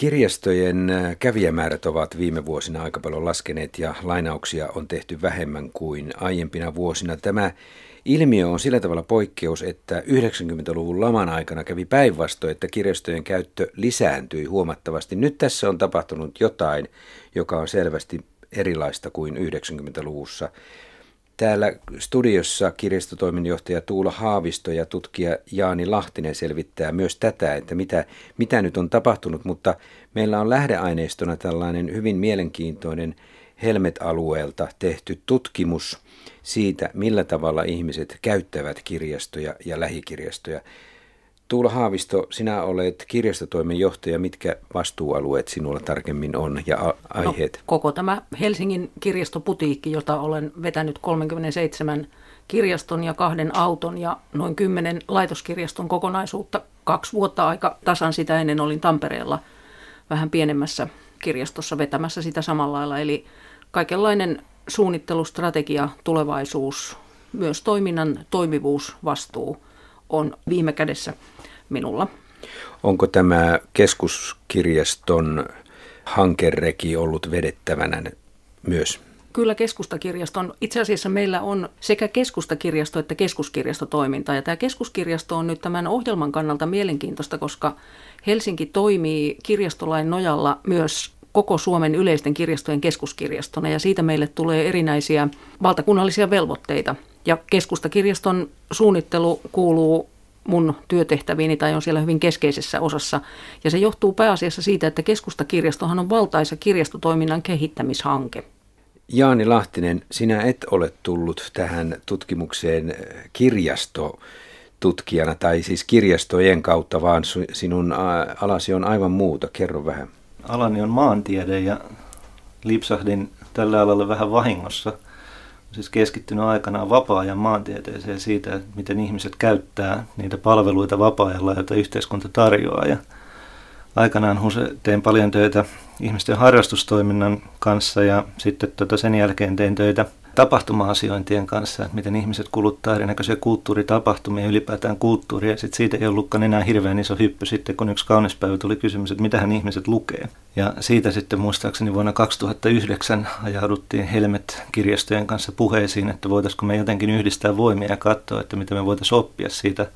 Kirjastojen äh, kävijämäärät ovat viime vuosina aika paljon laskeneet ja lainauksia on tehty vähemmän kuin aiempina vuosina. Tämä ilmiö on sillä tavalla poikkeus, että 90-luvun laman aikana kävi päinvastoin, että kirjastojen käyttö lisääntyi huomattavasti. Nyt tässä on tapahtunut jotain, joka on selvästi erilaista kuin 90-luvussa. Täällä studiossa kirjastotoimenjohtaja Tuula Haavisto ja tutkija Jaani Lahtinen selvittää myös tätä, että mitä, mitä nyt on tapahtunut, mutta meillä on lähdeaineistona tällainen hyvin mielenkiintoinen Helmet-alueelta tehty tutkimus siitä, millä tavalla ihmiset käyttävät kirjastoja ja lähikirjastoja. Tuula Haavisto, sinä olet kirjastotoimen johtaja. Mitkä vastuualueet sinulla tarkemmin on ja a- aiheet? No, koko tämä Helsingin kirjastoputiikki, jota olen vetänyt 37 kirjaston ja kahden auton ja noin kymmenen laitoskirjaston kokonaisuutta. Kaksi vuotta aika tasan sitä ennen olin Tampereella vähän pienemmässä kirjastossa vetämässä sitä samalla lailla. Eli kaikenlainen suunnittelustrategia, tulevaisuus, myös toiminnan toimivuus, vastuu on viime kädessä minulla. Onko tämä keskuskirjaston hankereki ollut vedettävänä myös? Kyllä keskustakirjaston. Itse asiassa meillä on sekä keskustakirjasto että keskuskirjastotoiminta. Ja tämä keskuskirjasto on nyt tämän ohjelman kannalta mielenkiintoista, koska Helsinki toimii kirjastolain nojalla myös koko Suomen yleisten kirjastojen keskuskirjastona ja siitä meille tulee erinäisiä valtakunnallisia velvoitteita. Ja keskustakirjaston suunnittelu kuuluu mun työtehtäviini tai on siellä hyvin keskeisessä osassa. Ja se johtuu pääasiassa siitä, että keskustakirjastohan on valtaisa kirjastotoiminnan kehittämishanke. Jaani Lahtinen, sinä et ole tullut tähän tutkimukseen kirjasto tutkijana tai siis kirjastojen kautta, vaan sinun alasi on aivan muuta. Kerro vähän. Alani on maantiede ja lipsahdin tällä alalla vähän vahingossa – siis keskittynyt aikanaan vapaa-ajan maantieteeseen siitä, että miten ihmiset käyttää niitä palveluita vapaa-ajalla, joita yhteiskunta tarjoaa. Ja aikanaan tein paljon töitä ihmisten harrastustoiminnan kanssa ja sitten tota sen jälkeen tein töitä tapahtuma-asiointien kanssa, että miten ihmiset kuluttaa erinäköisiä kulttuuritapahtumia, ylipäätään kulttuuria. Sitten siitä ei ollutkaan enää hirveän iso hyppy sitten, kun yksi kaunis päivä tuli kysymys, että mitähän ihmiset lukee. Ja siitä sitten muistaakseni vuonna 2009 ajauduttiin Helmet-kirjastojen kanssa puheisiin, että voitaisiinko me jotenkin yhdistää voimia ja katsoa, että mitä me voitaisiin oppia siitä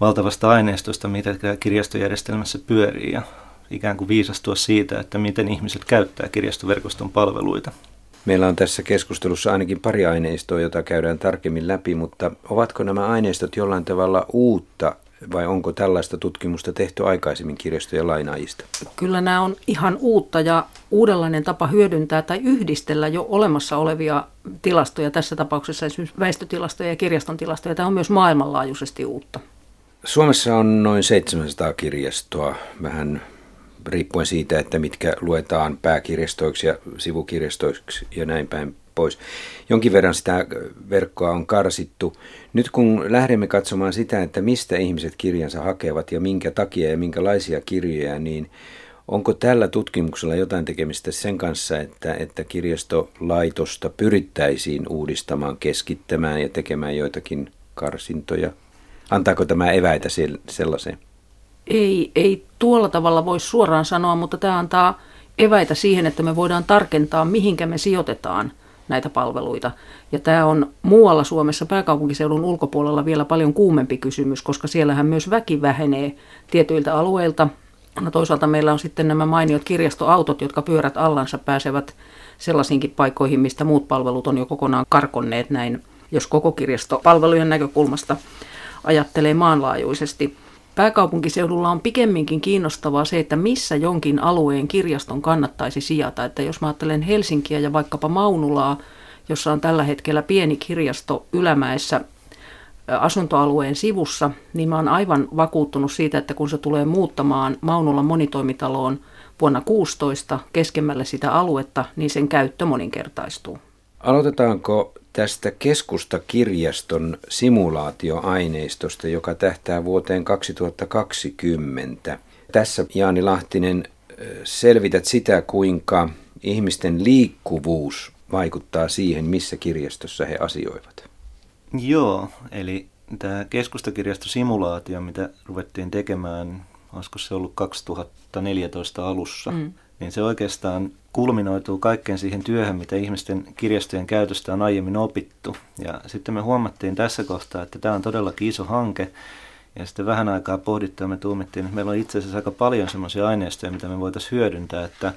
valtavasta aineistosta, mitä kirjastojärjestelmässä pyörii ja ikään kuin viisastua siitä, että miten ihmiset käyttää kirjastoverkoston palveluita. Meillä on tässä keskustelussa ainakin pari aineistoa, jota käydään tarkemmin läpi, mutta ovatko nämä aineistot jollain tavalla uutta vai onko tällaista tutkimusta tehty aikaisemmin kirjastojen lainaajista? Kyllä nämä on ihan uutta ja uudenlainen tapa hyödyntää tai yhdistellä jo olemassa olevia tilastoja, tässä tapauksessa esimerkiksi väestötilastoja ja kirjaston tilastoja. Tämä on myös maailmanlaajuisesti uutta. Suomessa on noin 700 kirjastoa, vähän riippuen siitä, että mitkä luetaan pääkirjastoiksi ja sivukirjastoiksi ja näin päin pois. Jonkin verran sitä verkkoa on karsittu. Nyt kun lähdemme katsomaan sitä, että mistä ihmiset kirjansa hakevat ja minkä takia ja minkälaisia kirjoja, niin onko tällä tutkimuksella jotain tekemistä sen kanssa, että, että kirjastolaitosta pyrittäisiin uudistamaan, keskittämään ja tekemään joitakin karsintoja? Antaako tämä eväitä sellaiseen? Ei, ei tuolla tavalla voi suoraan sanoa, mutta tämä antaa eväitä siihen, että me voidaan tarkentaa, mihinkä me sijoitetaan näitä palveluita. Ja tämä on muualla Suomessa pääkaupunkiseudun ulkopuolella vielä paljon kuumempi kysymys, koska siellähän myös väki vähenee tietyiltä alueilta. No toisaalta meillä on sitten nämä mainiot kirjastoautot, jotka pyörät allansa pääsevät sellaisiinkin paikoihin, mistä muut palvelut on jo kokonaan karkonneet näin, jos koko kirjastopalvelujen näkökulmasta ajattelee maanlaajuisesti. Pääkaupunkiseudulla on pikemminkin kiinnostavaa se, että missä jonkin alueen kirjaston kannattaisi sijata. Että jos mä ajattelen Helsinkiä ja vaikkapa Maunulaa, jossa on tällä hetkellä pieni kirjasto Ylämäessä asuntoalueen sivussa, niin mä oon aivan vakuuttunut siitä, että kun se tulee muuttamaan Maunulan monitoimitaloon vuonna 16 keskemmälle sitä aluetta, niin sen käyttö moninkertaistuu. Aloitetaanko tästä keskustakirjaston simulaatioaineistosta, joka tähtää vuoteen 2020. Tässä Jaani Lahtinen selvität sitä, kuinka ihmisten liikkuvuus vaikuttaa siihen, missä kirjastossa he asioivat. Joo, eli tämä keskustakirjastosimulaatio, mitä ruvettiin tekemään olisiko se ollut 2014 alussa, mm. Niin se oikeastaan kulminoituu kaikkeen siihen työhön, mitä ihmisten kirjastojen käytöstä on aiemmin opittu. Ja sitten me huomattiin tässä kohtaa, että tämä on todellakin iso hanke, ja sitten vähän aikaa pohdittua me tuumittiin, että meillä on itse asiassa aika paljon semmoisia aineistoja, mitä me voitaisiin hyödyntää, että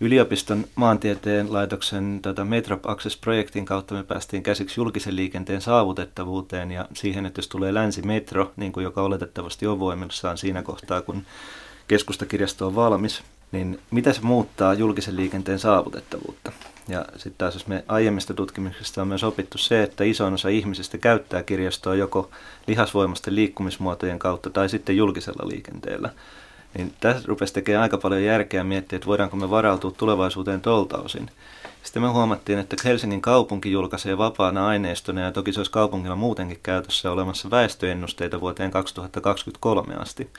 yliopiston maantieteen laitoksen tota Metrop Access-projektin kautta me päästiin käsiksi julkisen liikenteen saavutettavuuteen ja siihen, että jos tulee länsimetro, niin kuin joka oletettavasti on voimissaan siinä kohtaa, kun keskustakirjasto on valmis, niin mitä se muuttaa julkisen liikenteen saavutettavuutta? Ja sitten taas jos me aiemmista tutkimuksista on myös opittu se, että isoin osa ihmisistä käyttää kirjastoa joko lihasvoimaisten liikkumismuotojen kautta tai sitten julkisella liikenteellä. Niin tässä rupesi tekemään aika paljon järkeä miettiä, että voidaanko me varautua tulevaisuuteen tolta osin. Sitten me huomattiin, että Helsingin kaupunki julkaisee vapaana aineistona, ja toki se olisi kaupungilla muutenkin käytössä olemassa väestöennusteita vuoteen 2023 asti,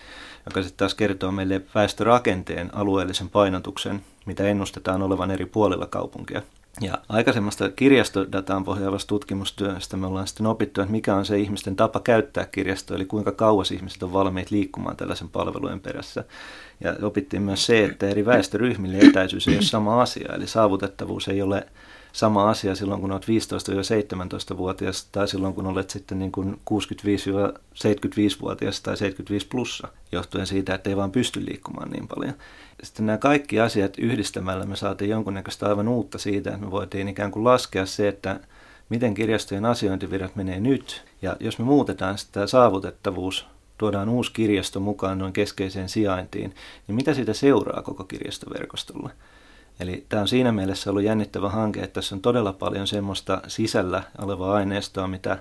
joka sitten taas kertoo meille väestörakenteen alueellisen painotuksen, mitä ennustetaan olevan eri puolilla kaupunkia. Ja aikaisemmasta kirjastodataan pohjaavasta tutkimustyöstä me ollaan sitten opittu, että mikä on se ihmisten tapa käyttää kirjastoa, eli kuinka kauas ihmiset on valmiit liikkumaan tällaisen palvelujen perässä. Ja opittiin myös se, että eri väestöryhmille etäisyys ei ole sama asia, eli saavutettavuus ei ole sama asia silloin, kun olet 15-17-vuotias tai silloin, kun olet sitten niin kuin 65-75-vuotias tai 75 plussa, johtuen siitä, että ei vaan pysty liikkumaan niin paljon. Sitten nämä kaikki asiat yhdistämällä me saatiin jonkunnäköistä aivan uutta siitä, että me voitiin ikään kuin laskea se, että miten kirjastojen asiointivirrat menee nyt. Ja jos me muutetaan sitä saavutettavuus, tuodaan uusi kirjasto mukaan noin keskeiseen sijaintiin, niin mitä siitä seuraa koko kirjastoverkostolle? Eli tämä on siinä mielessä ollut jännittävä hanke, että tässä on todella paljon semmoista sisällä olevaa aineistoa, mitä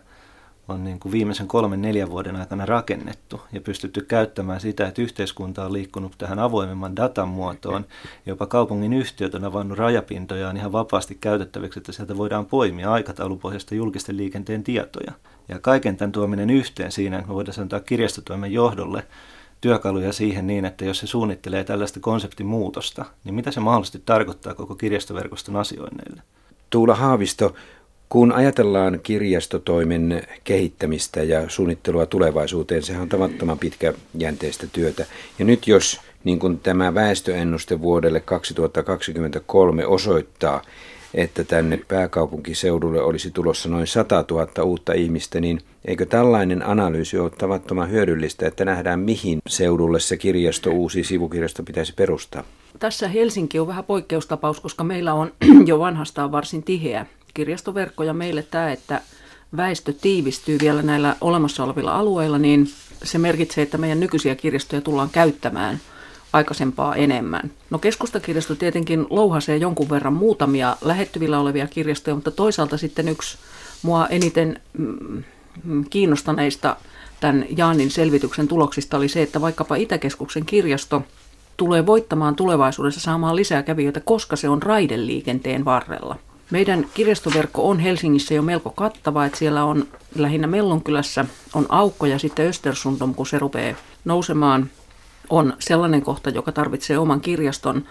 on niin kuin viimeisen kolmen neljän vuoden aikana rakennettu ja pystytty käyttämään sitä, että yhteiskunta on liikkunut tähän avoimemman datan muotoon. Jopa kaupungin yhtiöt on avannut rajapintojaan ihan vapaasti käytettäviksi, että sieltä voidaan poimia aikataulupohjasta julkisten liikenteen tietoja. Ja kaiken tämän tuominen yhteen siinä, että me voidaan antaa kirjastotoimen johdolle työkaluja siihen niin, että jos se suunnittelee tällaista konseptimuutosta, niin mitä se mahdollisesti tarkoittaa koko kirjastoverkoston asioinneille? Tuula Haavisto, kun ajatellaan kirjastotoimen kehittämistä ja suunnittelua tulevaisuuteen, sehän on tavattoman pitkäjänteistä työtä. Ja nyt jos niin kuin tämä väestöennuste vuodelle 2023 osoittaa, että tänne pääkaupunkiseudulle olisi tulossa noin 100 000 uutta ihmistä, niin eikö tällainen analyysi ole tavattoman hyödyllistä, että nähdään mihin seudulle se kirjasto, uusi sivukirjasto pitäisi perustaa? Tässä Helsinki on vähän poikkeustapaus, koska meillä on jo vanhastaan varsin tiheä kirjastoverkko ja meille tämä, että väestö tiivistyy vielä näillä olemassa olevilla alueilla, niin se merkitsee, että meidän nykyisiä kirjastoja tullaan käyttämään – aikaisempaa enemmän. No keskustakirjasto tietenkin louhasee jonkun verran muutamia lähettyvillä olevia kirjastoja, mutta toisaalta sitten yksi mua eniten mm, mm, kiinnostaneista tämän Jaanin selvityksen tuloksista oli se, että vaikkapa Itäkeskuksen kirjasto tulee voittamaan tulevaisuudessa saamaan lisää kävijöitä, koska se on raideliikenteen varrella. Meidän kirjastoverkko on Helsingissä jo melko kattava, että siellä on lähinnä Mellonkylässä on aukko ja sitten Östersundom, kun se rupeaa nousemaan on sellainen kohta, joka tarvitsee oman kirjaston.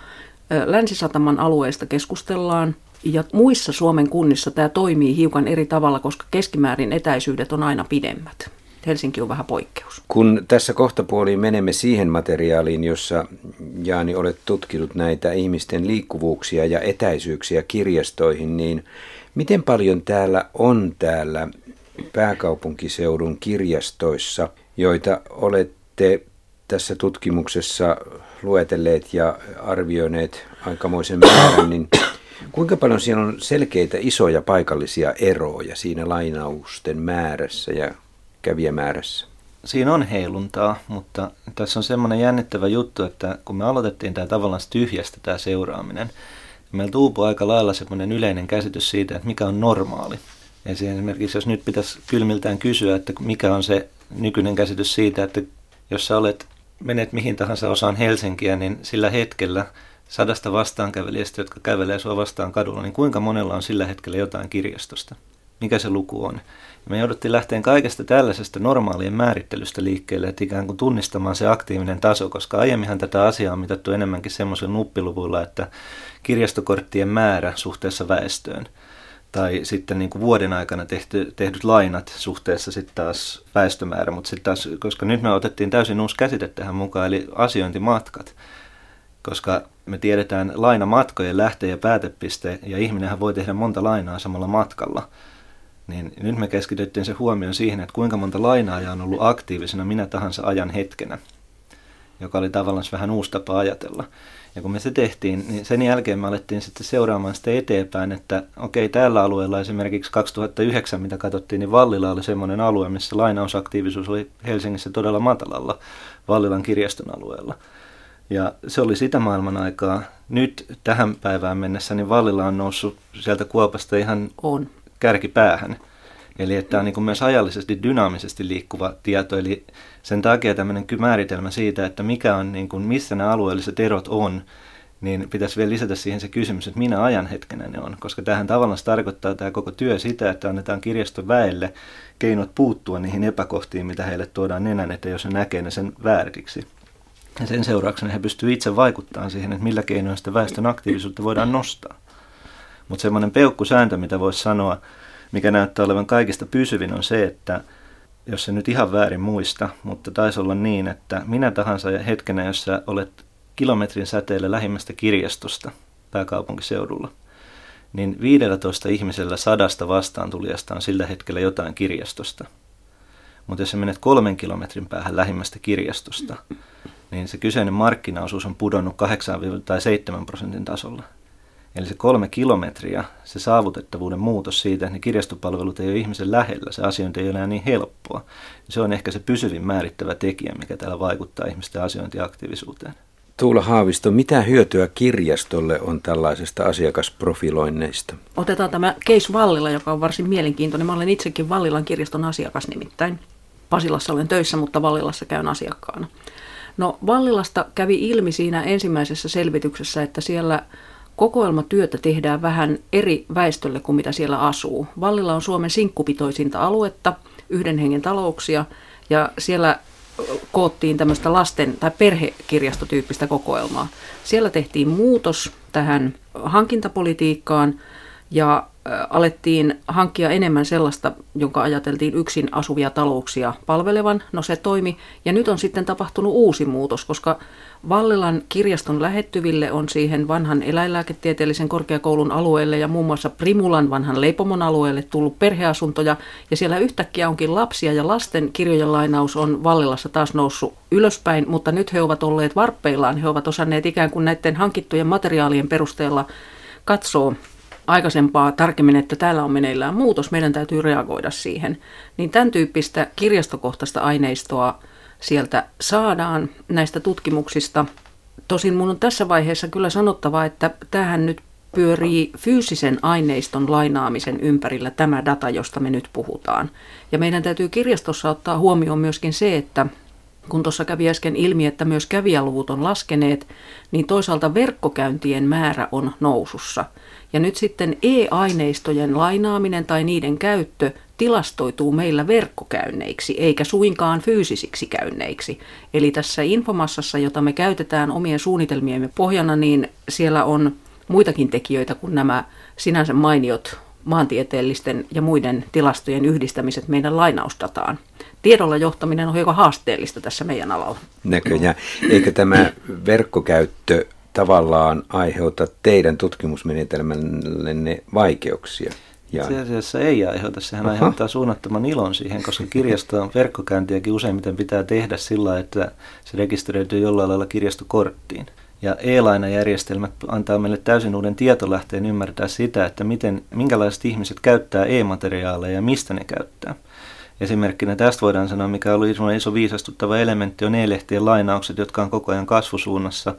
Länsisataman alueesta keskustellaan ja muissa Suomen kunnissa tämä toimii hiukan eri tavalla, koska keskimäärin etäisyydet on aina pidemmät. Helsinki on vähän poikkeus. Kun tässä kohtapuoliin menemme siihen materiaaliin, jossa Jaani olet tutkinut näitä ihmisten liikkuvuuksia ja etäisyyksiä kirjastoihin, niin miten paljon täällä on täällä pääkaupunkiseudun kirjastoissa, joita olette tässä tutkimuksessa luetelleet ja arvioineet aikamoisen määrän, niin kuinka paljon siellä on selkeitä isoja paikallisia eroja siinä lainausten määrässä ja kävijämäärässä? Siinä on heiluntaa, mutta tässä on semmoinen jännittävä juttu, että kun me aloitettiin tämä tavallaan tyhjästä tämä seuraaminen, meillä uupui aika lailla semmoinen yleinen käsitys siitä, että mikä on normaali. Esimerkiksi jos nyt pitäisi kylmiltään kysyä, että mikä on se nykyinen käsitys siitä, että jos sä olet menet mihin tahansa osaan Helsinkiä, niin sillä hetkellä sadasta vastaankävelijästä, jotka kävelee sua vastaan kadulla, niin kuinka monella on sillä hetkellä jotain kirjastosta? Mikä se luku on? Me jouduttiin lähteen kaikesta tällaisesta normaalien määrittelystä liikkeelle, että ikään kuin tunnistamaan se aktiivinen taso, koska aiemminhan tätä asiaa on mitattu enemmänkin semmoisilla nuppiluvuilla, että kirjastokorttien määrä suhteessa väestöön. Tai sitten niin kuin vuoden aikana tehty, tehdyt lainat suhteessa sitten taas väestömäärä, mutta sitten taas, koska nyt me otettiin täysin uusi käsite tähän mukaan, eli asiointimatkat, koska me tiedetään lainamatkojen lähtö- ja päätepiste, ja ihminenhän voi tehdä monta lainaa samalla matkalla, niin nyt me keskityttiin se huomioon siihen, että kuinka monta lainaajaa on ollut aktiivisena minä tahansa ajan hetkenä, joka oli tavallaan vähän uusi tapa ajatella. Ja kun me se tehtiin, niin sen jälkeen me alettiin sitten seuraamaan sitä eteenpäin, että okei, tällä alueella esimerkiksi 2009, mitä katsottiin, niin Vallila oli semmoinen alue, missä lainausaktiivisuus oli Helsingissä todella matalalla Vallilan kirjaston alueella. Ja se oli sitä maailman aikaa. Nyt tähän päivään mennessä niin Vallila on noussut sieltä kuopasta ihan on. kärkipäähän. Eli että on niin myös ajallisesti dynaamisesti liikkuva tieto, eli sen takia tämmöinen määritelmä siitä, että mikä on, niin kuin, missä nämä alueelliset erot on, niin pitäisi vielä lisätä siihen se kysymys, että minä ajan hetkenä ne on. Koska tähän tavallaan tarkoittaa tämä koko työ sitä, että annetaan kirjaston väelle keinot puuttua niihin epäkohtiin, mitä heille tuodaan nenän, että jos he näkee ne sen vääriksi. Ja sen seurauksena he pystyvät itse vaikuttamaan siihen, että millä keinoin sitä väestön aktiivisuutta voidaan nostaa. Mutta semmoinen peukkusääntö, mitä voisi sanoa, mikä näyttää olevan kaikista pysyvin, on se, että jos se nyt ihan väärin muista, mutta taisi olla niin, että minä tahansa hetkenä, jos sä olet kilometrin säteellä lähimmästä kirjastosta pääkaupunkiseudulla, niin 15 ihmisellä sadasta vastaan tulijasta on sillä hetkellä jotain kirjastosta. Mutta jos sä menet kolmen kilometrin päähän lähimmästä kirjastosta, niin se kyseinen markkinaosuus on pudonnut 8 tai 7 prosentin tasolla. Eli se kolme kilometriä, se saavutettavuuden muutos siitä, että ne kirjastopalvelut ei ole ihmisen lähellä, se asiointi ei ole enää niin helppoa. Se on ehkä se pysyvin määrittävä tekijä, mikä täällä vaikuttaa ihmisten asiointiaktiivisuuteen. Tuula Haavisto, mitä hyötyä kirjastolle on tällaisesta asiakasprofiloinneista? Otetaan tämä Case Vallila, joka on varsin mielenkiintoinen. Mä olen itsekin Vallilan kirjaston asiakas nimittäin. Pasilassa olen töissä, mutta Vallilassa käyn asiakkaana. No Vallilasta kävi ilmi siinä ensimmäisessä selvityksessä, että siellä kokoelmatyötä tehdään vähän eri väestölle kuin mitä siellä asuu. Vallilla on Suomen sinkkupitoisinta aluetta, yhden hengen talouksia, ja siellä koottiin tämmöistä lasten- tai perhekirjastotyyppistä kokoelmaa. Siellä tehtiin muutos tähän hankintapolitiikkaan ja alettiin hankkia enemmän sellaista, jonka ajateltiin yksin asuvia talouksia palvelevan. No se toimi. Ja nyt on sitten tapahtunut uusi muutos, koska Vallilan kirjaston lähettyville on siihen vanhan eläinlääketieteellisen korkeakoulun alueelle ja muun muassa Primulan vanhan leipomon alueelle tullut perheasuntoja. Ja siellä yhtäkkiä onkin lapsia ja lasten kirjojen lainaus on Vallilassa taas noussut ylöspäin, mutta nyt he ovat olleet varppeillaan. He ovat osanneet ikään kuin näiden hankittujen materiaalien perusteella katsoa aikaisempaa tarkemmin, että täällä on meneillään muutos, meidän täytyy reagoida siihen. Niin tämän tyyppistä kirjastokohtaista aineistoa sieltä saadaan näistä tutkimuksista. Tosin mun on tässä vaiheessa kyllä sanottava, että tähän nyt pyörii fyysisen aineiston lainaamisen ympärillä tämä data, josta me nyt puhutaan. Ja meidän täytyy kirjastossa ottaa huomioon myöskin se, että kun tuossa kävi äsken ilmi, että myös kävijäluvut on laskeneet, niin toisaalta verkkokäyntien määrä on nousussa. Ja nyt sitten e-aineistojen lainaaminen tai niiden käyttö tilastoituu meillä verkkokäynneiksi, eikä suinkaan fyysisiksi käynneiksi. Eli tässä infomassassa, jota me käytetään omien suunnitelmiemme pohjana, niin siellä on muitakin tekijöitä kuin nämä sinänsä mainiot maantieteellisten ja muiden tilastojen yhdistämiset meidän lainausdataan. Tiedolla johtaminen on hiukan haasteellista tässä meidän alalla. Näköjään. Eikö tämä verkkokäyttö tavallaan aiheuta teidän tutkimusmenetelmällenne vaikeuksia? Ja... Itse asiassa ei aiheuta. Sehän Aha. aiheuttaa suunnattoman ilon siihen, koska kirjastoon verkkokäyntiäkin useimmiten pitää tehdä sillä, että se rekisteröityy jollain lailla kirjastokorttiin. Ja e-lainajärjestelmät antaa meille täysin uuden tietolähteen ymmärtää sitä, että miten, minkälaiset ihmiset käyttää e-materiaaleja ja mistä ne käyttää. Esimerkkinä tästä voidaan sanoa, mikä oli iso viisastuttava elementti, on e-lehtien lainaukset, jotka on koko ajan kasvusuunnassa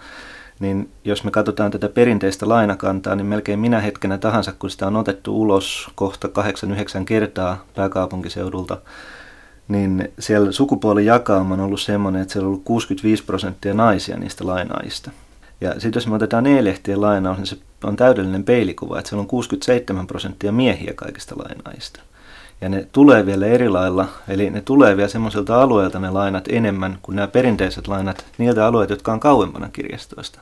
niin jos me katsotaan tätä perinteistä lainakantaa, niin melkein minä hetkenä tahansa, kun sitä on otettu ulos kohta 8-9 kertaa pääkaupunkiseudulta, niin siellä sukupuolijakauma on ollut semmoinen, että siellä on ollut 65 prosenttia naisia niistä lainaajista. Ja sitten jos me otetaan e-lehtien lainaus, niin se on täydellinen peilikuva, että siellä on 67 prosenttia miehiä kaikista lainaajista. Ja ne tulee vielä eri lailla, eli ne tulee vielä semmoiselta alueelta ne lainat enemmän kuin nämä perinteiset lainat niiltä alueilta, jotka on kauempana kirjastoista.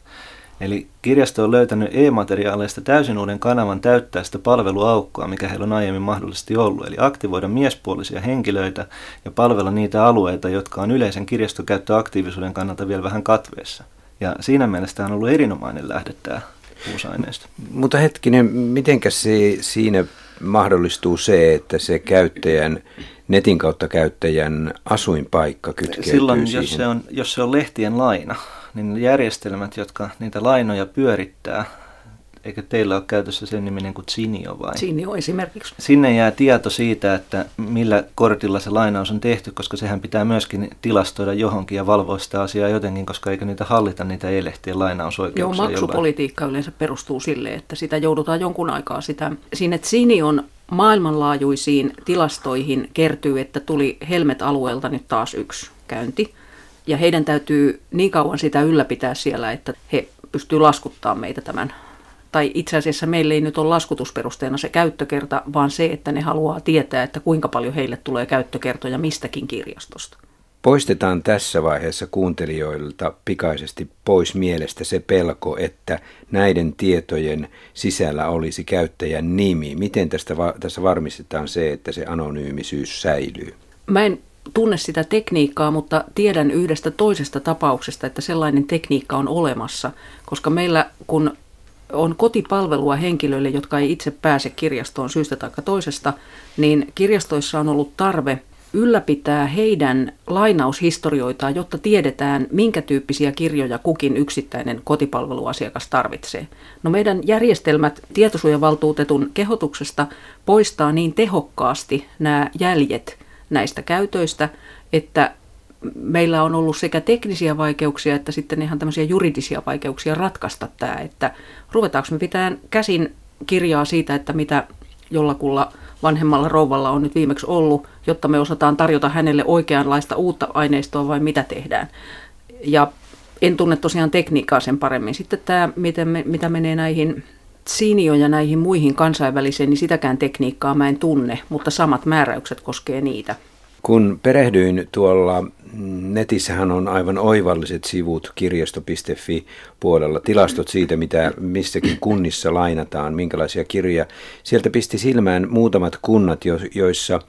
Eli kirjasto on löytänyt e-materiaaleista täysin uuden kanavan täyttää sitä palveluaukkoa, mikä heillä on aiemmin mahdollisesti ollut. Eli aktivoida miespuolisia henkilöitä ja palvella niitä alueita, jotka on yleisen kirjastokäyttöaktiivisuuden kannalta vielä vähän katveessa. Ja siinä mielessä tämä on ollut erinomainen lähde tämä uusaineisto. Mutta hetkinen, mitenkä se siinä mahdollistuu se, että se käyttäjän, netin kautta käyttäjän asuinpaikka kytkeytyy Silloin, siihen? jos se, on, jos se on lehtien laina, niin järjestelmät, jotka niitä lainoja pyörittää, eikö teillä ole käytössä sen niminen kuin Zinio vai? Zinio esimerkiksi. Sinne jää tieto siitä, että millä kortilla se lainaus on tehty, koska sehän pitää myöskin tilastoida johonkin ja valvoa sitä asiaa jotenkin, koska eikö niitä hallita niitä e-lehtien lainausoikeuksia Joo, maksupolitiikka jollain. yleensä perustuu sille, että sitä joudutaan jonkun aikaa sitä. Sinne Zinion maailmanlaajuisiin tilastoihin kertyy, että tuli Helmet-alueelta nyt taas yksi käynti. Ja heidän täytyy niin kauan sitä ylläpitää siellä, että he pystyvät laskuttaa meitä tämän tai itse asiassa meillä ei nyt ole laskutusperusteena se käyttökerta, vaan se, että ne haluaa tietää, että kuinka paljon heille tulee käyttökertoja mistäkin kirjastosta. Poistetaan tässä vaiheessa kuuntelijoilta pikaisesti pois mielestä se pelko, että näiden tietojen sisällä olisi käyttäjän nimi. Miten tästä, tässä varmistetaan se, että se anonyymisyys säilyy? Mä en tunne sitä tekniikkaa, mutta tiedän yhdestä toisesta tapauksesta, että sellainen tekniikka on olemassa, koska meillä kun on kotipalvelua henkilöille, jotka ei itse pääse kirjastoon syystä tai toisesta, niin kirjastoissa on ollut tarve ylläpitää heidän lainaushistorioitaan, jotta tiedetään, minkä tyyppisiä kirjoja kukin yksittäinen kotipalveluasiakas tarvitsee. No meidän järjestelmät tietosuojavaltuutetun kehotuksesta poistaa niin tehokkaasti nämä jäljet näistä käytöistä, että meillä on ollut sekä teknisiä vaikeuksia että sitten ihan tämmöisiä juridisia vaikeuksia ratkaista tämä, että ruvetaanko me pitää käsin kirjaa siitä, että mitä jollakulla vanhemmalla rouvalla on nyt viimeksi ollut, jotta me osataan tarjota hänelle oikeanlaista uutta aineistoa vai mitä tehdään. Ja en tunne tosiaan tekniikkaa sen paremmin. Sitten tämä, miten me, mitä menee näihin Sinio ja näihin muihin kansainvälisiin, niin sitäkään tekniikkaa mä en tunne, mutta samat määräykset koskee niitä. Kun perehdyin tuolla netissähän on aivan oivalliset sivut kirjasto.fi puolella, tilastot siitä, mitä missäkin kunnissa lainataan, minkälaisia kirjoja. Sieltä pisti silmään muutamat kunnat, joissa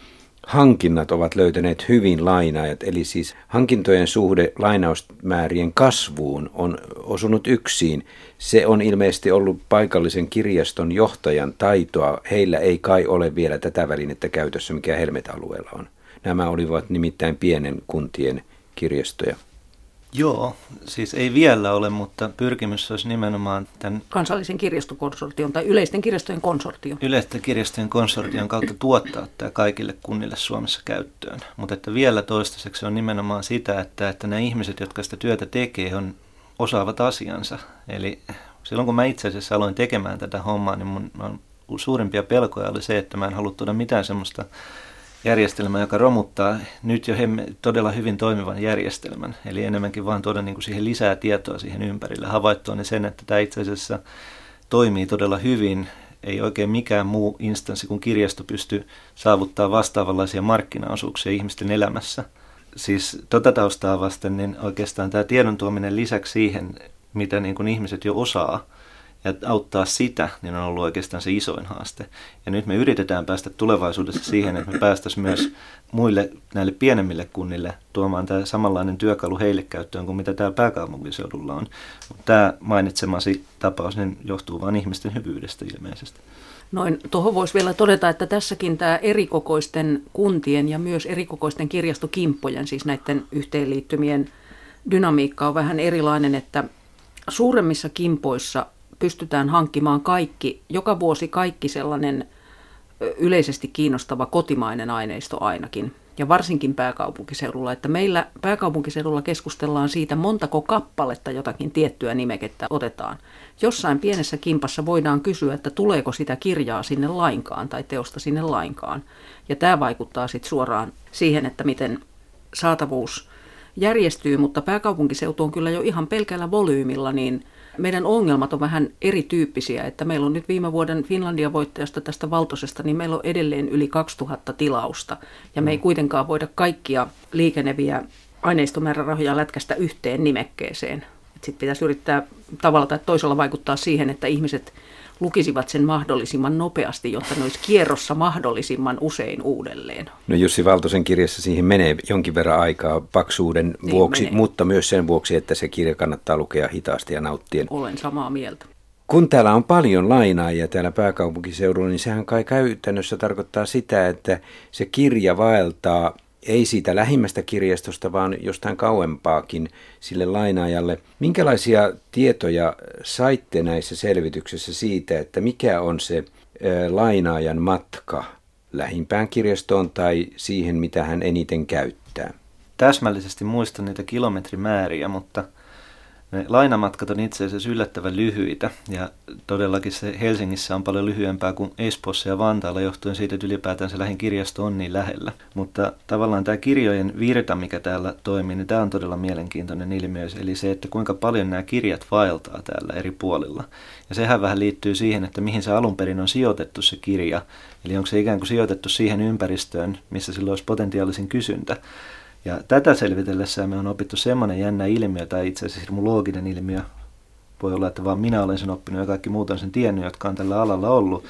hankinnat ovat löytäneet hyvin lainaajat, eli siis hankintojen suhde lainausmäärien kasvuun on osunut yksin. Se on ilmeisesti ollut paikallisen kirjaston johtajan taitoa. Heillä ei kai ole vielä tätä välinettä käytössä, mikä Helmet-alueella on. Nämä olivat nimittäin pienen kuntien kirjastoja. Joo, siis ei vielä ole, mutta pyrkimys olisi nimenomaan tämän... Kansallisen kirjastokonsortion tai yleisten kirjastojen konsortion. Yleisten kirjastojen konsortion kautta tuottaa tämä kaikille kunnille Suomessa käyttöön. Mutta että vielä toistaiseksi on nimenomaan sitä, että, että nämä ihmiset, jotka sitä työtä tekee, on, osaavat asiansa. Eli silloin kun mä itse asiassa aloin tekemään tätä hommaa, niin mun, mun suurimpia pelkoja oli se, että mä en halua tuoda mitään semmoista järjestelmä, joka romuttaa nyt jo hemme, todella hyvin toimivan järjestelmän. Eli enemmänkin vaan tuoda niin kuin siihen lisää tietoa siihen ympärille. Havaittua ne sen, että tämä itse asiassa toimii todella hyvin. Ei oikein mikään muu instanssi kuin kirjasto pysty saavuttaa vastaavanlaisia markkinaosuuksia ihmisten elämässä. Siis tota taustaa vasten, niin oikeastaan tämä tiedon tuominen lisäksi siihen, mitä niin kuin ihmiset jo osaa – ja auttaa sitä, niin on ollut oikeastaan se isoin haaste. Ja nyt me yritetään päästä tulevaisuudessa siihen, että me päästäisiin myös muille näille pienemmille kunnille tuomaan tämä samanlainen työkalu heille käyttöön kuin mitä tämä pääkaupunkiseudulla on. Mutta tämä mainitsemasi tapaus niin johtuu vain ihmisten hyvyydestä ilmeisesti. Noin, tuohon voisi vielä todeta, että tässäkin tämä erikokoisten kuntien ja myös erikokoisten kirjastokimppojen, siis näiden yhteenliittymien dynamiikka on vähän erilainen, että suuremmissa kimpoissa pystytään hankkimaan kaikki, joka vuosi kaikki sellainen yleisesti kiinnostava kotimainen aineisto ainakin. Ja varsinkin pääkaupunkiseudulla, että meillä pääkaupunkiseudulla keskustellaan siitä, montako kappaletta jotakin tiettyä nimekettä otetaan. Jossain pienessä kimpassa voidaan kysyä, että tuleeko sitä kirjaa sinne lainkaan tai teosta sinne lainkaan. Ja tämä vaikuttaa sitten suoraan siihen, että miten saatavuus järjestyy, mutta pääkaupunkiseutu on kyllä jo ihan pelkällä volyymilla, niin – meidän ongelmat on vähän erityyppisiä, että meillä on nyt viime vuoden Finlandia voittajasta tästä valtoisesta, niin meillä on edelleen yli 2000 tilausta. Ja me ei mm. kuitenkaan voida kaikkia liikeneviä aineistomäärärahoja lätkästä yhteen nimekkeeseen. Sitten pitäisi yrittää tavalla tai toisella vaikuttaa siihen, että ihmiset lukisivat sen mahdollisimman nopeasti, jotta ne olisi kierrossa mahdollisimman usein uudelleen. No Jussi Valtosen kirjassa siihen menee jonkin verran aikaa paksuuden niin vuoksi, menee. mutta myös sen vuoksi, että se kirja kannattaa lukea hitaasti ja nauttien. Olen samaa mieltä. Kun täällä on paljon lainaajia täällä pääkaupunkiseudulla, niin sehän kai käytännössä tarkoittaa sitä, että se kirja vaeltaa ei siitä lähimmästä kirjastosta, vaan jostain kauempaakin sille lainaajalle. Minkälaisia tietoja saitte näissä selvityksissä siitä, että mikä on se lainaajan matka lähimpään kirjastoon tai siihen, mitä hän eniten käyttää? Täsmällisesti muistan niitä kilometrimääriä, mutta – ne lainamatkat on itse asiassa yllättävän lyhyitä ja todellakin se Helsingissä on paljon lyhyempää kuin Espoossa ja Vantaalla johtuen siitä, että ylipäätään se lähin kirjasto on niin lähellä. Mutta tavallaan tämä kirjojen virta, mikä täällä toimii, niin tämä on todella mielenkiintoinen ilmiö. Eli se, että kuinka paljon nämä kirjat vaeltaa täällä eri puolilla. Ja sehän vähän liittyy siihen, että mihin se alun perin on sijoitettu se kirja. Eli onko se ikään kuin sijoitettu siihen ympäristöön, missä sillä olisi potentiaalisin kysyntä. Ja tätä selvitellessä me on opittu semmoinen jännä ilmiö, tai itse asiassa hirmu looginen ilmiö, voi olla, että vaan minä olen sen oppinut ja kaikki muut on sen tiennyt, jotka on tällä alalla ollut.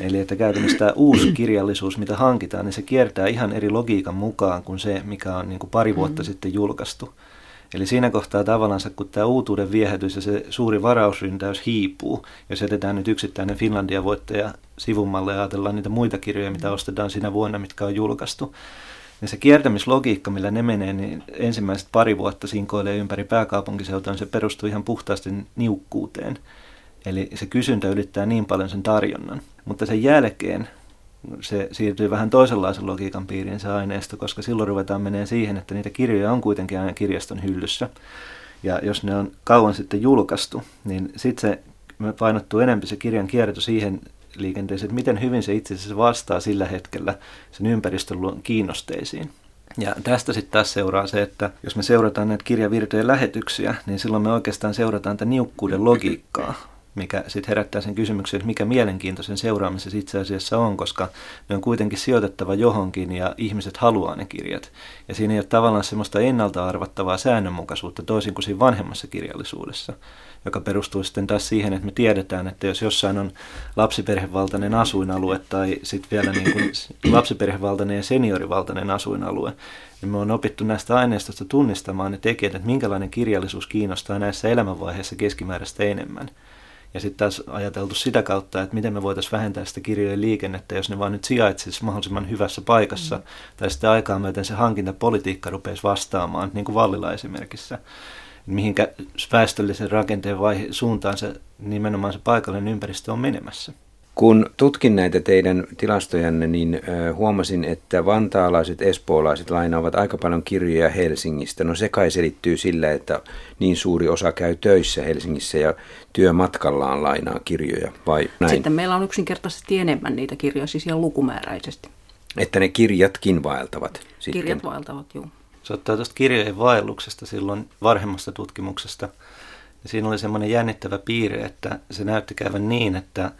Eli että käytännössä tämä uusi kirjallisuus, mitä hankitaan, niin se kiertää ihan eri logiikan mukaan kuin se, mikä on niin kuin pari vuotta mm. sitten julkaistu. Eli siinä kohtaa tavallaan, kun tämä uutuuden viehätys ja se suuri varausryntäys hiipuu, jos jätetään nyt yksittäinen Finlandia-voittaja sivummalle ja ajatellaan niitä muita kirjoja, mitä ostetaan siinä vuonna, mitkä on julkaistu, niin se kiertämislogiikka, millä ne menee, niin ensimmäiset pari vuotta sinkoilee ympäri pääkaupunkiseutua, niin se perustuu ihan puhtaasti niukkuuteen. Eli se kysyntä ylittää niin paljon sen tarjonnan. Mutta sen jälkeen se siirtyy vähän toisenlaisen logiikan piiriin se aineisto, koska silloin ruvetaan menee siihen, että niitä kirjoja on kuitenkin aina kirjaston hyllyssä. Ja jos ne on kauan sitten julkaistu, niin sitten se painottuu enemmän se kirjan kierto siihen liikenteeseen, että miten hyvin se itse asiassa vastaa sillä hetkellä sen ympäristön kiinnosteisiin. Ja tästä sitten taas seuraa se, että jos me seurataan näitä kirjavirtojen lähetyksiä, niin silloin me oikeastaan seurataan tätä niukkuuden logiikkaa, mikä sitten herättää sen kysymyksen, että mikä mielenkiintoisen seuraamisessa itse asiassa on, koska ne on kuitenkin sijoitettava johonkin ja ihmiset haluaa ne kirjat. Ja siinä ei ole tavallaan semmoista ennalta arvattavaa säännönmukaisuutta toisin kuin siinä vanhemmassa kirjallisuudessa joka perustuu sitten taas siihen, että me tiedetään, että jos jossain on lapsiperhevaltainen asuinalue tai sitten vielä niin kuin lapsiperhevaltainen ja seniorivaltainen asuinalue, niin me on opittu näistä aineistosta tunnistamaan ne tekijät, että minkälainen kirjallisuus kiinnostaa näissä elämänvaiheissa keskimääräistä enemmän. Ja sitten taas ajateltu sitä kautta, että miten me voitaisiin vähentää sitä kirjojen liikennettä, jos ne vaan nyt sijaitsisi mahdollisimman hyvässä paikassa, mm. tai sitten aikaa myöten se hankintapolitiikka rupeisi vastaamaan, niin kuin Vallila esimerkissä mihinkä väestöllisen rakenteen vaihe, suuntaan se nimenomaan se paikallinen ympäristö on menemässä. Kun tutkin näitä teidän tilastojanne, niin huomasin, että vantaalaiset, espoolaiset lainaavat aika paljon kirjoja Helsingistä. No se kai selittyy sillä, että niin suuri osa käy töissä Helsingissä ja työmatkallaan lainaa kirjoja, vai näin? Sitten meillä on yksinkertaisesti enemmän niitä kirjoja, siis ihan lukumääräisesti. Että ne kirjatkin vaeltavat sitten. Kirjat vaeltavat, joo. Se ottaa tuosta kirjojen vaelluksesta silloin varhemmasta tutkimuksesta. Ja siinä oli semmoinen jännittävä piirre, että se näytti käyvän niin, että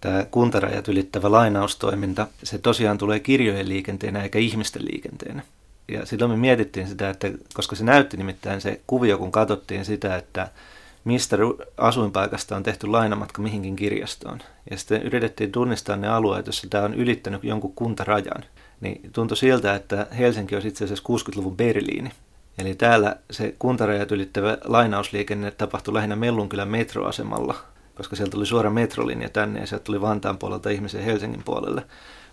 tämä kuntarajat ylittävä lainaustoiminta, se tosiaan tulee kirjojen liikenteenä eikä ihmisten liikenteenä. Ja silloin me mietittiin sitä, että koska se näytti nimittäin se kuvio, kun katsottiin sitä, että mistä asuinpaikasta on tehty lainamatka mihinkin kirjastoon. Ja sitten yritettiin tunnistaa ne alueet, joissa tämä on ylittänyt jonkun kuntarajan niin tuntui siltä, että Helsinki olisi itse asiassa 60-luvun Berliini. Eli täällä se kuntarajat ylittävä lainausliikenne tapahtui lähinnä Mellunkylän metroasemalla, koska sieltä tuli suora metrolinja tänne ja sieltä tuli Vantaan puolelta ihmisiä Helsingin puolelle.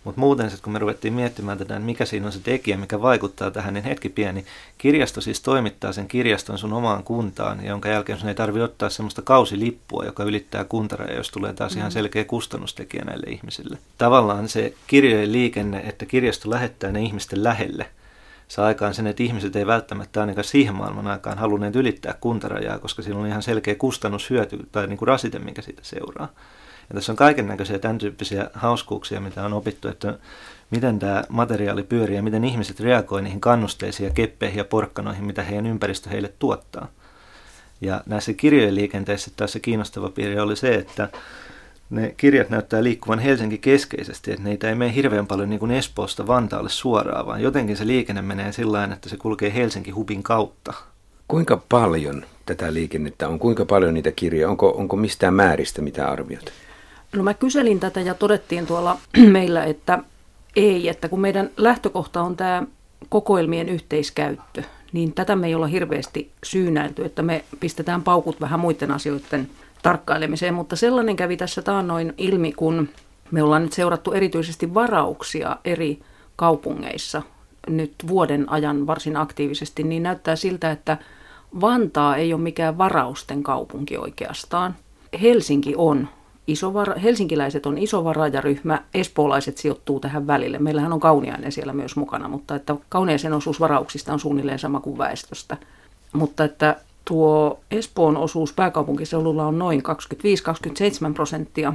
Mutta muuten sitten kun me ruvettiin miettimään tätä, mikä siinä on se tekijä, mikä vaikuttaa tähän, niin hetki pieni. Kirjasto siis toimittaa sen kirjaston sun omaan kuntaan, jonka jälkeen sun ei tarvitse ottaa semmoista kausilippua, joka ylittää kuntaraja, jos tulee taas ihan mm. selkeä kustannustekijä näille ihmisille. Tavallaan se kirjojen liikenne, että kirjasto lähettää ne ihmisten lähelle, saa aikaan sen, että ihmiset ei välttämättä ainakaan siihen maailman aikaan halunneet ylittää kuntarajaa, koska siinä on ihan selkeä kustannushyöty tai niin kuin rasite, minkä siitä seuraa. Ja tässä on kaiken näköisiä tämän tyyppisiä hauskuuksia, mitä on opittu, että miten tämä materiaali pyörii ja miten ihmiset reagoivat niihin kannusteisiin ja keppeihin ja porkkanoihin, mitä heidän ympäristö heille tuottaa. Ja näissä kirjojen liikenteissä tässä kiinnostava piirre oli se, että ne kirjat näyttää liikkuvan Helsinki keskeisesti, että niitä ei mene hirveän paljon niin kuin Espoosta Vantaalle suoraan, vaan jotenkin se liikenne menee sillä että se kulkee Helsinki hubin kautta. Kuinka paljon tätä liikennettä on? Kuinka paljon niitä kirjoja? Onko, onko mistään määristä mitä arviot? No mä kyselin tätä ja todettiin tuolla meillä, että ei, että kun meidän lähtökohta on tämä kokoelmien yhteiskäyttö, niin tätä me ei olla hirveästi syynäilty, että me pistetään paukut vähän muiden asioiden tarkkailemiseen, mutta sellainen kävi tässä taannoin ilmi, kun me ollaan nyt seurattu erityisesti varauksia eri kaupungeissa nyt vuoden ajan varsin aktiivisesti, niin näyttää siltä, että Vantaa ei ole mikään varausten kaupunki oikeastaan. Helsinki on iso vara, helsinkiläiset on iso varaajaryhmä, espoolaiset sijoittuu tähän välille. Meillähän on kauniainen siellä myös mukana, mutta että kauniaisen osuus varauksista on suunnilleen sama kuin väestöstä. Mutta että tuo Espoon osuus pääkaupunkiseudulla on noin 25-27 prosenttia,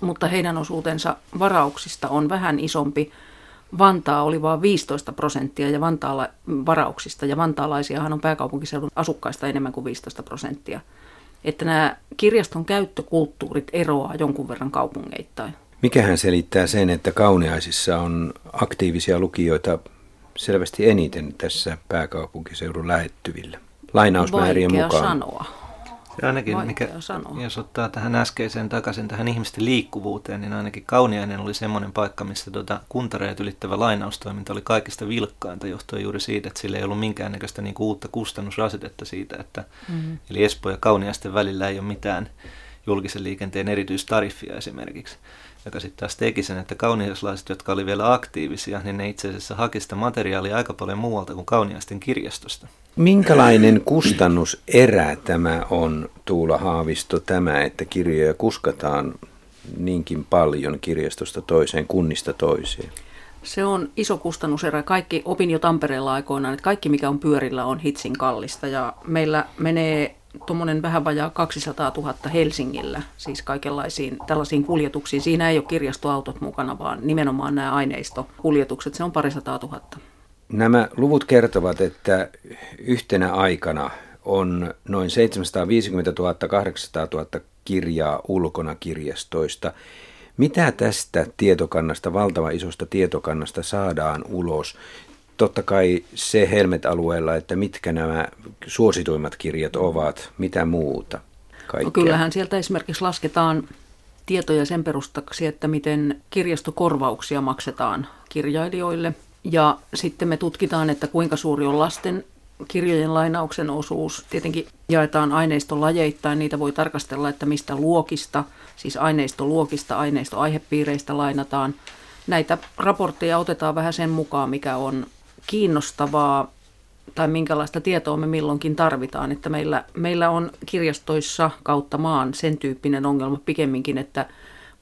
mutta heidän osuutensa varauksista on vähän isompi. Vantaa oli vain 15 prosenttia ja Vantaalla varauksista, ja vantaalaisiahan on pääkaupunkiseudun asukkaista enemmän kuin 15 prosenttia että nämä kirjaston käyttökulttuurit eroaa jonkun verran kaupungeittain. Mikähän selittää sen, että Kauniaisissa on aktiivisia lukijoita selvästi eniten tässä pääkaupunkiseudun lähettyvillä? Lainausmäärien Vaikea mukaan. sanoa. Ja ainakin, Vaikea mikä, sanoa. jos ottaa tähän äskeiseen takaisin tähän ihmisten liikkuvuuteen, niin ainakin Kauniainen oli semmoinen paikka, missä tuota kuntarajat ylittävä lainaustoiminta oli kaikista vilkkainta johtuen juuri siitä, että sillä ei ollut minkäännäköistä niin uutta kustannusrasitetta siitä, että Mm. eli Espoo ja Kauniaisten välillä ei ole mitään julkisen liikenteen erityistariffia esimerkiksi, joka sitten taas teki sen, että kauniaislaiset, jotka oli vielä aktiivisia, niin ne itse asiassa haki sitä materiaalia aika paljon muualta kuin Kauniaisten kirjastosta. Minkälainen kustannuserä tämä on, Tuula Haavisto, tämä, että kirjoja kuskataan niinkin paljon kirjastosta toiseen, kunnista toiseen? Se on iso kustannuserä. Kaikki, opin jo Tampereella aikoinaan, että kaikki mikä on pyörillä on hitsin kallista. Ja meillä menee tuommoinen vähän vajaa 200 000 Helsingillä, siis kaikenlaisiin tällaisiin kuljetuksiin. Siinä ei ole kirjastoautot mukana, vaan nimenomaan nämä aineistokuljetukset, se on parisataa tuhatta. Nämä luvut kertovat, että yhtenä aikana on noin 750 000, 800 000 kirjaa ulkona kirjastoista. Mitä tästä tietokannasta, valtava isosta tietokannasta saadaan ulos? Totta kai se Helmet-alueella, että mitkä nämä suosituimmat kirjat ovat, mitä muuta? Kaikkea. No kyllähän sieltä esimerkiksi lasketaan tietoja sen perustaksi, että miten kirjastokorvauksia maksetaan kirjailijoille. Ja sitten me tutkitaan, että kuinka suuri on lasten kirjojen lainauksen osuus. Tietenkin jaetaan aineistolajeittain, niitä voi tarkastella, että mistä luokista, siis aineistoluokista, aineistoaihepiireistä lainataan. Näitä raportteja otetaan vähän sen mukaan, mikä on kiinnostavaa tai minkälaista tietoa me milloinkin tarvitaan. Että meillä, meillä on kirjastoissa kautta maan sen tyyppinen ongelma pikemminkin, että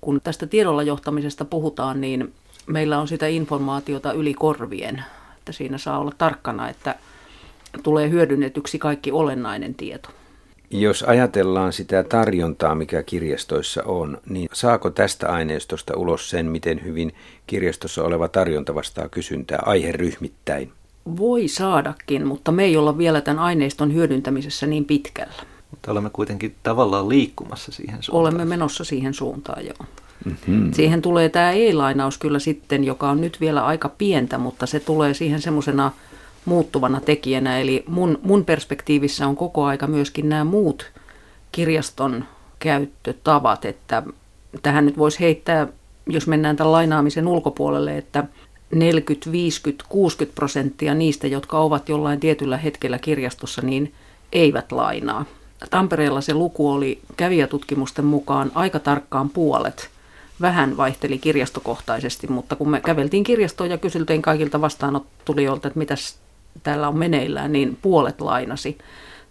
kun tästä tiedolla johtamisesta puhutaan, niin meillä on sitä informaatiota yli korvien. Että siinä saa olla tarkkana, että tulee hyödynnetyksi kaikki olennainen tieto. Jos ajatellaan sitä tarjontaa, mikä kirjastoissa on, niin saako tästä aineistosta ulos sen, miten hyvin kirjastossa oleva tarjonta vastaa kysyntää aiheryhmittäin? Voi saadakin, mutta me ei olla vielä tämän aineiston hyödyntämisessä niin pitkällä. Mutta olemme kuitenkin tavallaan liikkumassa siihen suuntaan. Olemme menossa siihen suuntaan, joo. Mm-hmm. Siihen tulee tämä e-lainaus kyllä sitten, joka on nyt vielä aika pientä, mutta se tulee siihen semmoisena muuttuvana tekijänä. Eli mun, mun perspektiivissä on koko aika myöskin nämä muut kirjaston käyttötavat, että tähän nyt voisi heittää, jos mennään tämän lainaamisen ulkopuolelle, että 40, 50, 60 prosenttia niistä, jotka ovat jollain tietyllä hetkellä kirjastossa, niin eivät lainaa. Tampereella se luku oli kävijätutkimusten mukaan aika tarkkaan puolet. Vähän vaihteli kirjastokohtaisesti, mutta kun me käveltiin kirjastoon ja kyseltiin kaikilta vastaanottulijoilta, että mitäs täällä on meneillään, niin puolet lainasi.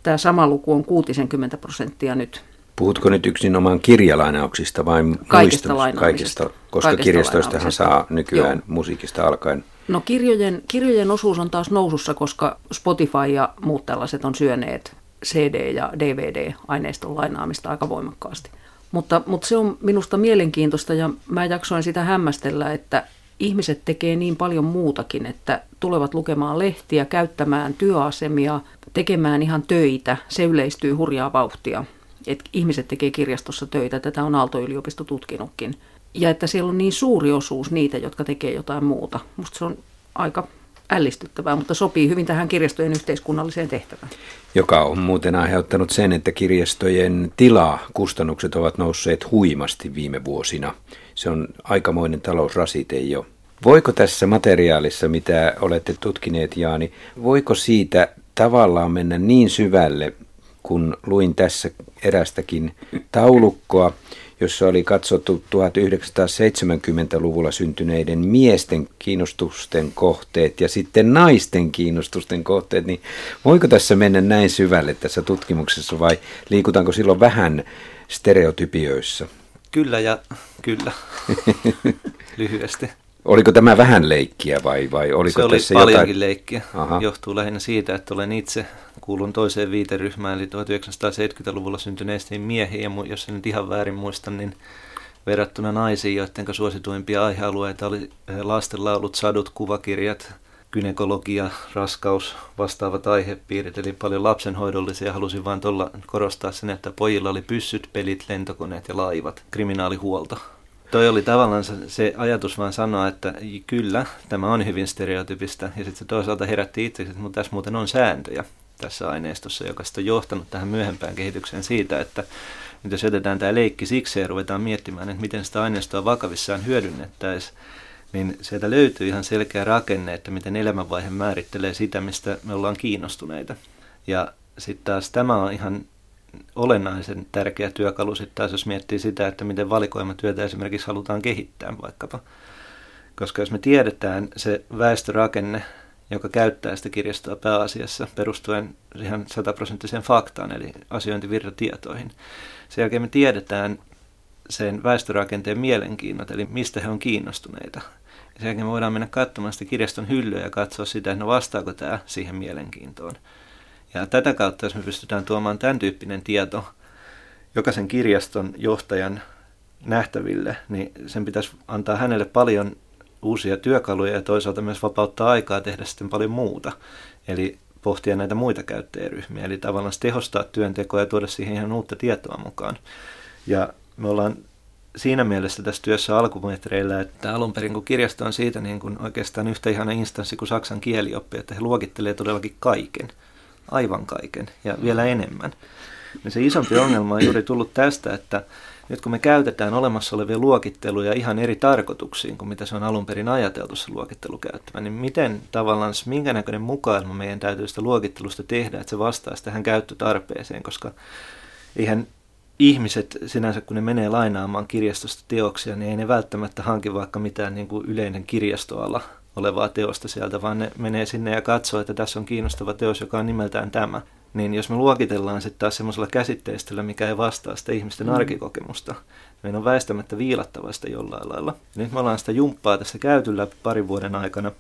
Tämä sama luku on 60 prosenttia nyt. Puhutko nyt yksinomaan kirjalainauksista vai Kaikista muista, kaikista, koska Kaikesta kirjastoistahan saa nykyään Joo. musiikista alkaen. No kirjojen, kirjojen osuus on taas nousussa, koska Spotify ja muut tällaiset on syöneet CD- ja DVD-aineiston lainaamista aika voimakkaasti. Mutta, mutta se on minusta mielenkiintoista ja mä jaksoin sitä hämmästellä, että ihmiset tekee niin paljon muutakin, että tulevat lukemaan lehtiä, käyttämään työasemia, tekemään ihan töitä. Se yleistyy hurjaa vauhtia. Et ihmiset tekee kirjastossa töitä, tätä on Aalto-yliopisto tutkinutkin. Ja että siellä on niin suuri osuus niitä, jotka tekee jotain muuta. Musta se on aika ällistyttävää, mutta sopii hyvin tähän kirjastojen yhteiskunnalliseen tehtävään. Joka on muuten aiheuttanut sen, että kirjastojen tila kustannukset ovat nousseet huimasti viime vuosina. Se on aikamoinen talousrasite jo. Voiko tässä materiaalissa, mitä olette tutkineet Jaani, voiko siitä tavallaan mennä niin syvälle, kun luin tässä erästäkin taulukkoa, jossa oli katsottu 1970-luvulla syntyneiden miesten kiinnostusten kohteet ja sitten naisten kiinnostusten kohteet, niin voiko tässä mennä näin syvälle tässä tutkimuksessa vai liikutaanko silloin vähän stereotypioissa? Kyllä ja kyllä, lyhyesti. Oliko tämä vähän leikkiä vai, vai oliko Se oli tässä paljonkin jotain? leikkiä. Aha. Johtuu lähinnä siitä, että olen itse kuulun toiseen viiteryhmään, eli 1970-luvulla syntyneisiin miehiin, ja jos en nyt ihan väärin muista, niin verrattuna naisiin, joiden suosituimpia aihealueita oli eh, lastenlaulut, sadut, kuvakirjat, gynekologia, raskaus, vastaavat aihepiirit, eli paljon lapsenhoidollisia. Halusin vain tuolla korostaa sen, että pojilla oli pyssyt, pelit, lentokoneet ja laivat, kriminaalihuolto. Toi oli tavallaan se, ajatus vaan sanoa, että kyllä, tämä on hyvin stereotypistä. Ja sitten se toisaalta herätti itseksi, että tässä muuten on sääntöjä tässä aineistossa, joka on johtanut tähän myöhempään kehitykseen siitä, että nyt jos jätetään tämä leikki siksi ja ruvetaan miettimään, että miten sitä aineistoa vakavissaan hyödynnettäisiin, niin sieltä löytyy ihan selkeä rakenne, että miten elämänvaihe määrittelee sitä, mistä me ollaan kiinnostuneita. Ja sitten taas tämä on ihan olennaisen tärkeä työkalu sitten taas, jos miettii sitä, että miten valikoimatyötä esimerkiksi halutaan kehittää vaikkapa. Koska jos me tiedetään se väestörakenne, joka käyttää sitä kirjastoa pääasiassa perustuen ihan sataprosenttiseen faktaan, eli asiointivirratietoihin. Sen jälkeen me tiedetään sen väestörakenteen mielenkiinnot, eli mistä he on kiinnostuneita. Sen jälkeen me voidaan mennä katsomaan sitä kirjaston hyllyä ja katsoa sitä, että no vastaako tämä siihen mielenkiintoon. Ja tätä kautta, jos me pystytään tuomaan tämän tyyppinen tieto jokaisen kirjaston johtajan nähtäville, niin sen pitäisi antaa hänelle paljon uusia työkaluja ja toisaalta myös vapauttaa aikaa tehdä sitten paljon muuta. Eli pohtia näitä muita käyttäjäryhmiä, eli tavallaan tehostaa työntekoa ja tuoda siihen ihan uutta tietoa mukaan. Ja me ollaan siinä mielessä tässä työssä alkumetreillä, että alun perin kun kirjasto on siitä niin kuin oikeastaan yhtä ihana instanssi kuin saksan kielioppi, että he luokittelee todellakin kaiken, aivan kaiken ja vielä enemmän. Niin se isompi ongelma on juuri tullut tästä, että nyt kun me käytetään olemassa olevia luokitteluja ihan eri tarkoituksiin kuin mitä se on alun perin ajateltu se luokittelukäyttämä, niin miten tavallaan, minkä näköinen mukailma meidän täytyy sitä luokittelusta tehdä, että se vastaisi tähän käyttötarpeeseen, koska eihän ihmiset sinänsä, kun ne menee lainaamaan kirjastosta teoksia, niin ei ne välttämättä hanki vaikka mitään niin kuin yleinen kirjastoala olevaa teosta sieltä, vaan ne menee sinne ja katsoo, että tässä on kiinnostava teos, joka on nimeltään tämä. Niin jos me luokitellaan sitten taas semmoisella käsitteistöllä, mikä ei vastaa sitä ihmisten mm. arkikokemusta, niin meidän on väistämättä viilattava sitä jollain lailla. Ja nyt me ollaan sitä jumppaa tässä käyty läpi parin vuoden aikana.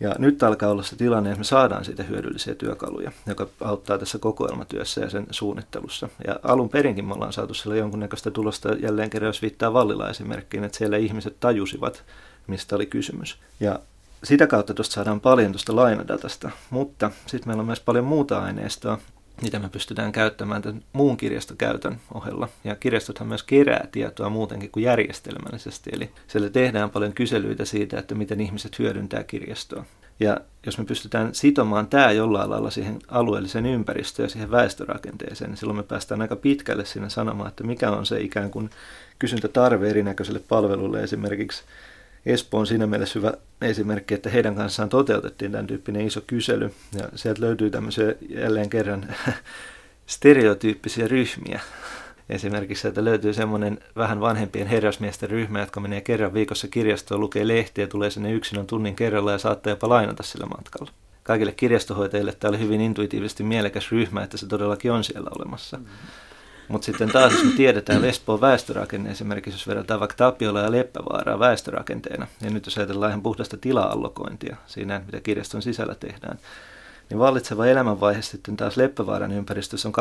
Ja nyt alkaa olla se tilanne, että me saadaan siitä hyödyllisiä työkaluja, joka auttaa tässä kokoelmatyössä ja sen suunnittelussa. Ja alun perinkin me ollaan saatu sillä jonkunnäköistä tulosta jälleen kerran, jos viittaa Vallila esimerkkiin, että siellä ihmiset tajusivat, mistä oli kysymys. Ja sitä kautta tuosta saadaan paljon tuosta lainadatasta, mutta sitten meillä on myös paljon muuta aineistoa, mitä me pystytään käyttämään tämän muun kirjastokäytön ohella. Ja kirjastothan myös kerää tietoa muutenkin kuin järjestelmällisesti, eli siellä tehdään paljon kyselyitä siitä, että miten ihmiset hyödyntää kirjastoa. Ja jos me pystytään sitomaan tämä jollain lailla siihen alueelliseen ympäristöön ja siihen väestörakenteeseen, niin silloin me päästään aika pitkälle siinä sanomaan, että mikä on se ikään kuin kysyntätarve erinäköiselle palvelulle esimerkiksi Espoo on siinä mielessä hyvä esimerkki, että heidän kanssaan toteutettiin tämän tyyppinen iso kysely. Ja sieltä löytyy tämmöisiä jälleen kerran stereotyyppisiä ryhmiä. Esimerkiksi että löytyy semmoinen vähän vanhempien herrasmiesten ryhmä, jotka menee kerran viikossa kirjastoon, lukee lehtiä, tulee sinne yksilön tunnin kerralla ja saattaa jopa lainata sillä matkalla. Kaikille kirjastohoitajille tämä oli hyvin intuitiivisesti mielekäs ryhmä, että se todellakin on siellä olemassa. Mm-hmm. Mutta sitten taas, jos me tiedetään Espoon väestörakenne, esimerkiksi jos verrataan vaikka Tapiola ja Leppävaaraa väestörakenteena, ja nyt jos ajatellaan ihan puhdasta tila-allokointia siinä, mitä kirjaston sisällä tehdään, niin vallitseva elämänvaihe sitten taas Leppävaaran ympäristössä on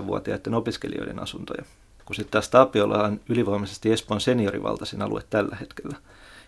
18-28-vuotiaiden opiskelijoiden asuntoja. Kun sitten taas Tapiola on ylivoimaisesti Espoon seniorivaltaisin alue tällä hetkellä.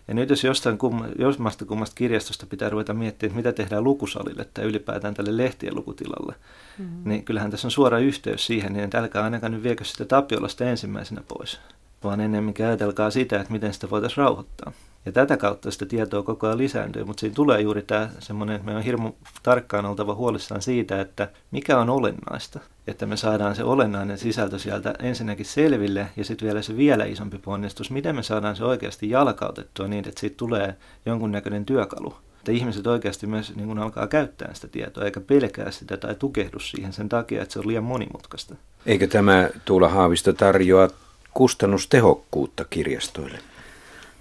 Ja nyt jos jostain kumma, josmasta kummasta kirjastosta pitää ruveta miettimään, että mitä tehdään lukusalille tai ylipäätään tälle lehtien lukutilalle, mm-hmm. niin kyllähän tässä on suora yhteys siihen, niin älkää ainakaan nyt viekö sitä Tapiolasta ensimmäisenä pois. Vaan ennemminkin ajatelkaa sitä, että miten sitä voitaisiin rauhoittaa. Ja tätä kautta sitä tietoa koko ajan lisääntyy, mutta siinä tulee juuri tämä semmoinen, että meidän on hirmu tarkkaan oltava huolissaan siitä, että mikä on olennaista. Että me saadaan se olennainen sisältö sieltä ensinnäkin selville ja sitten vielä se vielä isompi ponnistus, miten me saadaan se oikeasti jalkautettua niin, että siitä tulee jonkunnäköinen työkalu. Että ihmiset oikeasti myös niin kun alkaa käyttää sitä tietoa, eikä pelkää sitä tai tukehdu siihen sen takia, että se on liian monimutkaista. Eikö tämä Tuula Haavisto tarjoa kustannustehokkuutta kirjastoille?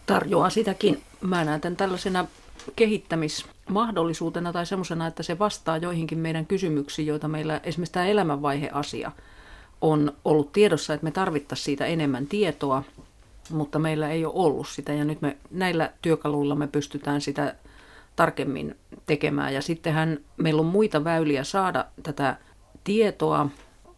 tarjoaa sitäkin. Mä näen tämän tällaisena kehittämismahdollisuutena tai semmoisena, että se vastaa joihinkin meidän kysymyksiin, joita meillä esimerkiksi tämä elämänvaiheasia on ollut tiedossa, että me tarvittaisiin siitä enemmän tietoa, mutta meillä ei ole ollut sitä ja nyt me näillä työkaluilla me pystytään sitä tarkemmin tekemään ja sittenhän meillä on muita väyliä saada tätä tietoa,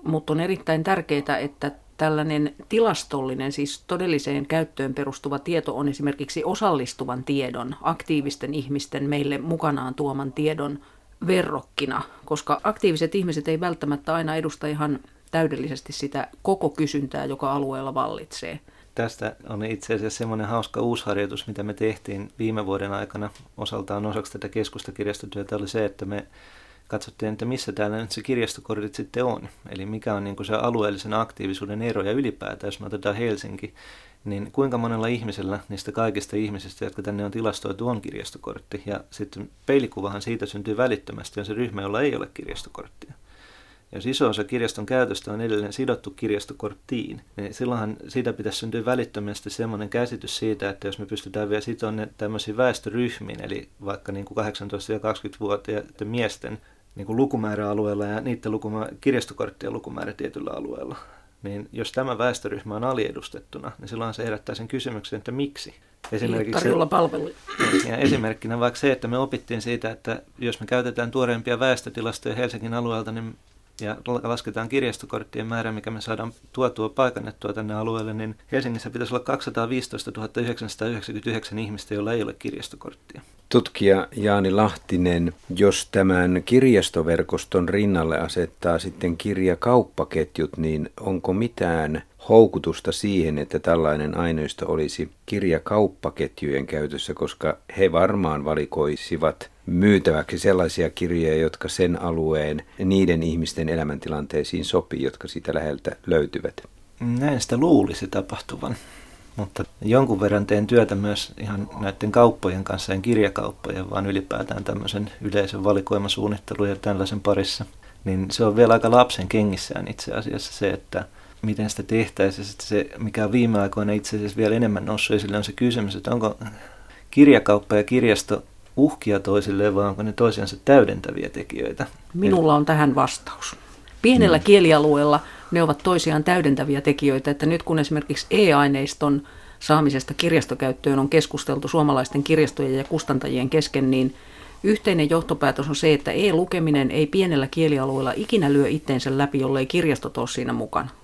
mutta on erittäin tärkeää, että tällainen tilastollinen, siis todelliseen käyttöön perustuva tieto on esimerkiksi osallistuvan tiedon, aktiivisten ihmisten meille mukanaan tuoman tiedon verrokkina, koska aktiiviset ihmiset ei välttämättä aina edusta ihan täydellisesti sitä koko kysyntää, joka alueella vallitsee. Tästä on itse asiassa semmoinen hauska uusharjoitus, mitä me tehtiin viime vuoden aikana osaltaan osaksi tätä keskustakirjastotyötä, oli se, että me katsottiin, että missä täällä nyt se kirjastokortit sitten on. Eli mikä on niin kuin se alueellisen aktiivisuuden ero ja ylipäätään, jos me otetaan Helsinki, niin kuinka monella ihmisellä niistä kaikista ihmisistä, jotka tänne on tilastoitu, on kirjastokortti. Ja sitten peilikuvahan siitä syntyy välittömästi, on se ryhmä, jolla ei ole kirjastokorttia. Ja jos iso osa kirjaston käytöstä on edelleen sidottu kirjastokorttiin, niin silloinhan siitä pitäisi syntyä välittömästi semmoinen käsitys siitä, että jos me pystytään vielä sitomaan tämmöisiin väestöryhmiin, eli vaikka niin kuin 18- ja 20-vuotiaiden miesten niin kuin lukumääräalueella ja niiden lukuma- kirjastokorttien lukumäärä tietyllä alueella. Niin jos tämä väestöryhmä on aliedustettuna, niin silloin se herättää sen kysymyksen, että miksi. Esimerkiksi tarjolla. Ja esimerkkinä vaikka se, että me opittiin siitä, että jos me käytetään tuoreempia väestötilastoja Helsingin alueelta, niin ja lasketaan kirjastokorttien määrä, mikä me saadaan tuotua paikannettua tänne alueelle, niin Helsingissä pitäisi olla 215 999 ihmistä, joilla ei ole kirjastokorttia. Tutkija Jaani Lahtinen, jos tämän kirjastoverkoston rinnalle asettaa sitten kirjakauppaketjut, niin onko mitään houkutusta siihen, että tällainen aineisto olisi kirjakauppaketjujen käytössä, koska he varmaan valikoisivat myytäväksi sellaisia kirjoja, jotka sen alueen niiden ihmisten elämäntilanteisiin sopii, jotka siitä läheltä löytyvät. Näin sitä luulisi tapahtuvan. Mutta jonkun verran teen työtä myös ihan näiden kauppojen kanssa, en kirjakauppojen, vaan ylipäätään tämmöisen yleisen valikoimasuunnittelun ja tällaisen parissa. Niin se on vielä aika lapsen kengissään itse asiassa se, että miten sitä tehtäisiin. Se, mikä on viime aikoina itse asiassa vielä enemmän noussut esille, on se kysymys, että onko kirjakauppa ja kirjasto uhkia toisilleen, vai onko ne toisiansa täydentäviä tekijöitä? Minulla on tähän vastaus. Pienellä mm. kielialueella ne ovat toisiaan täydentäviä tekijöitä, että nyt kun esimerkiksi e-aineiston saamisesta kirjastokäyttöön on keskusteltu suomalaisten kirjastojen ja kustantajien kesken, niin yhteinen johtopäätös on se, että e-lukeminen ei pienellä kielialueella ikinä lyö itteensä läpi, jollei kirjastot ole siinä mukana.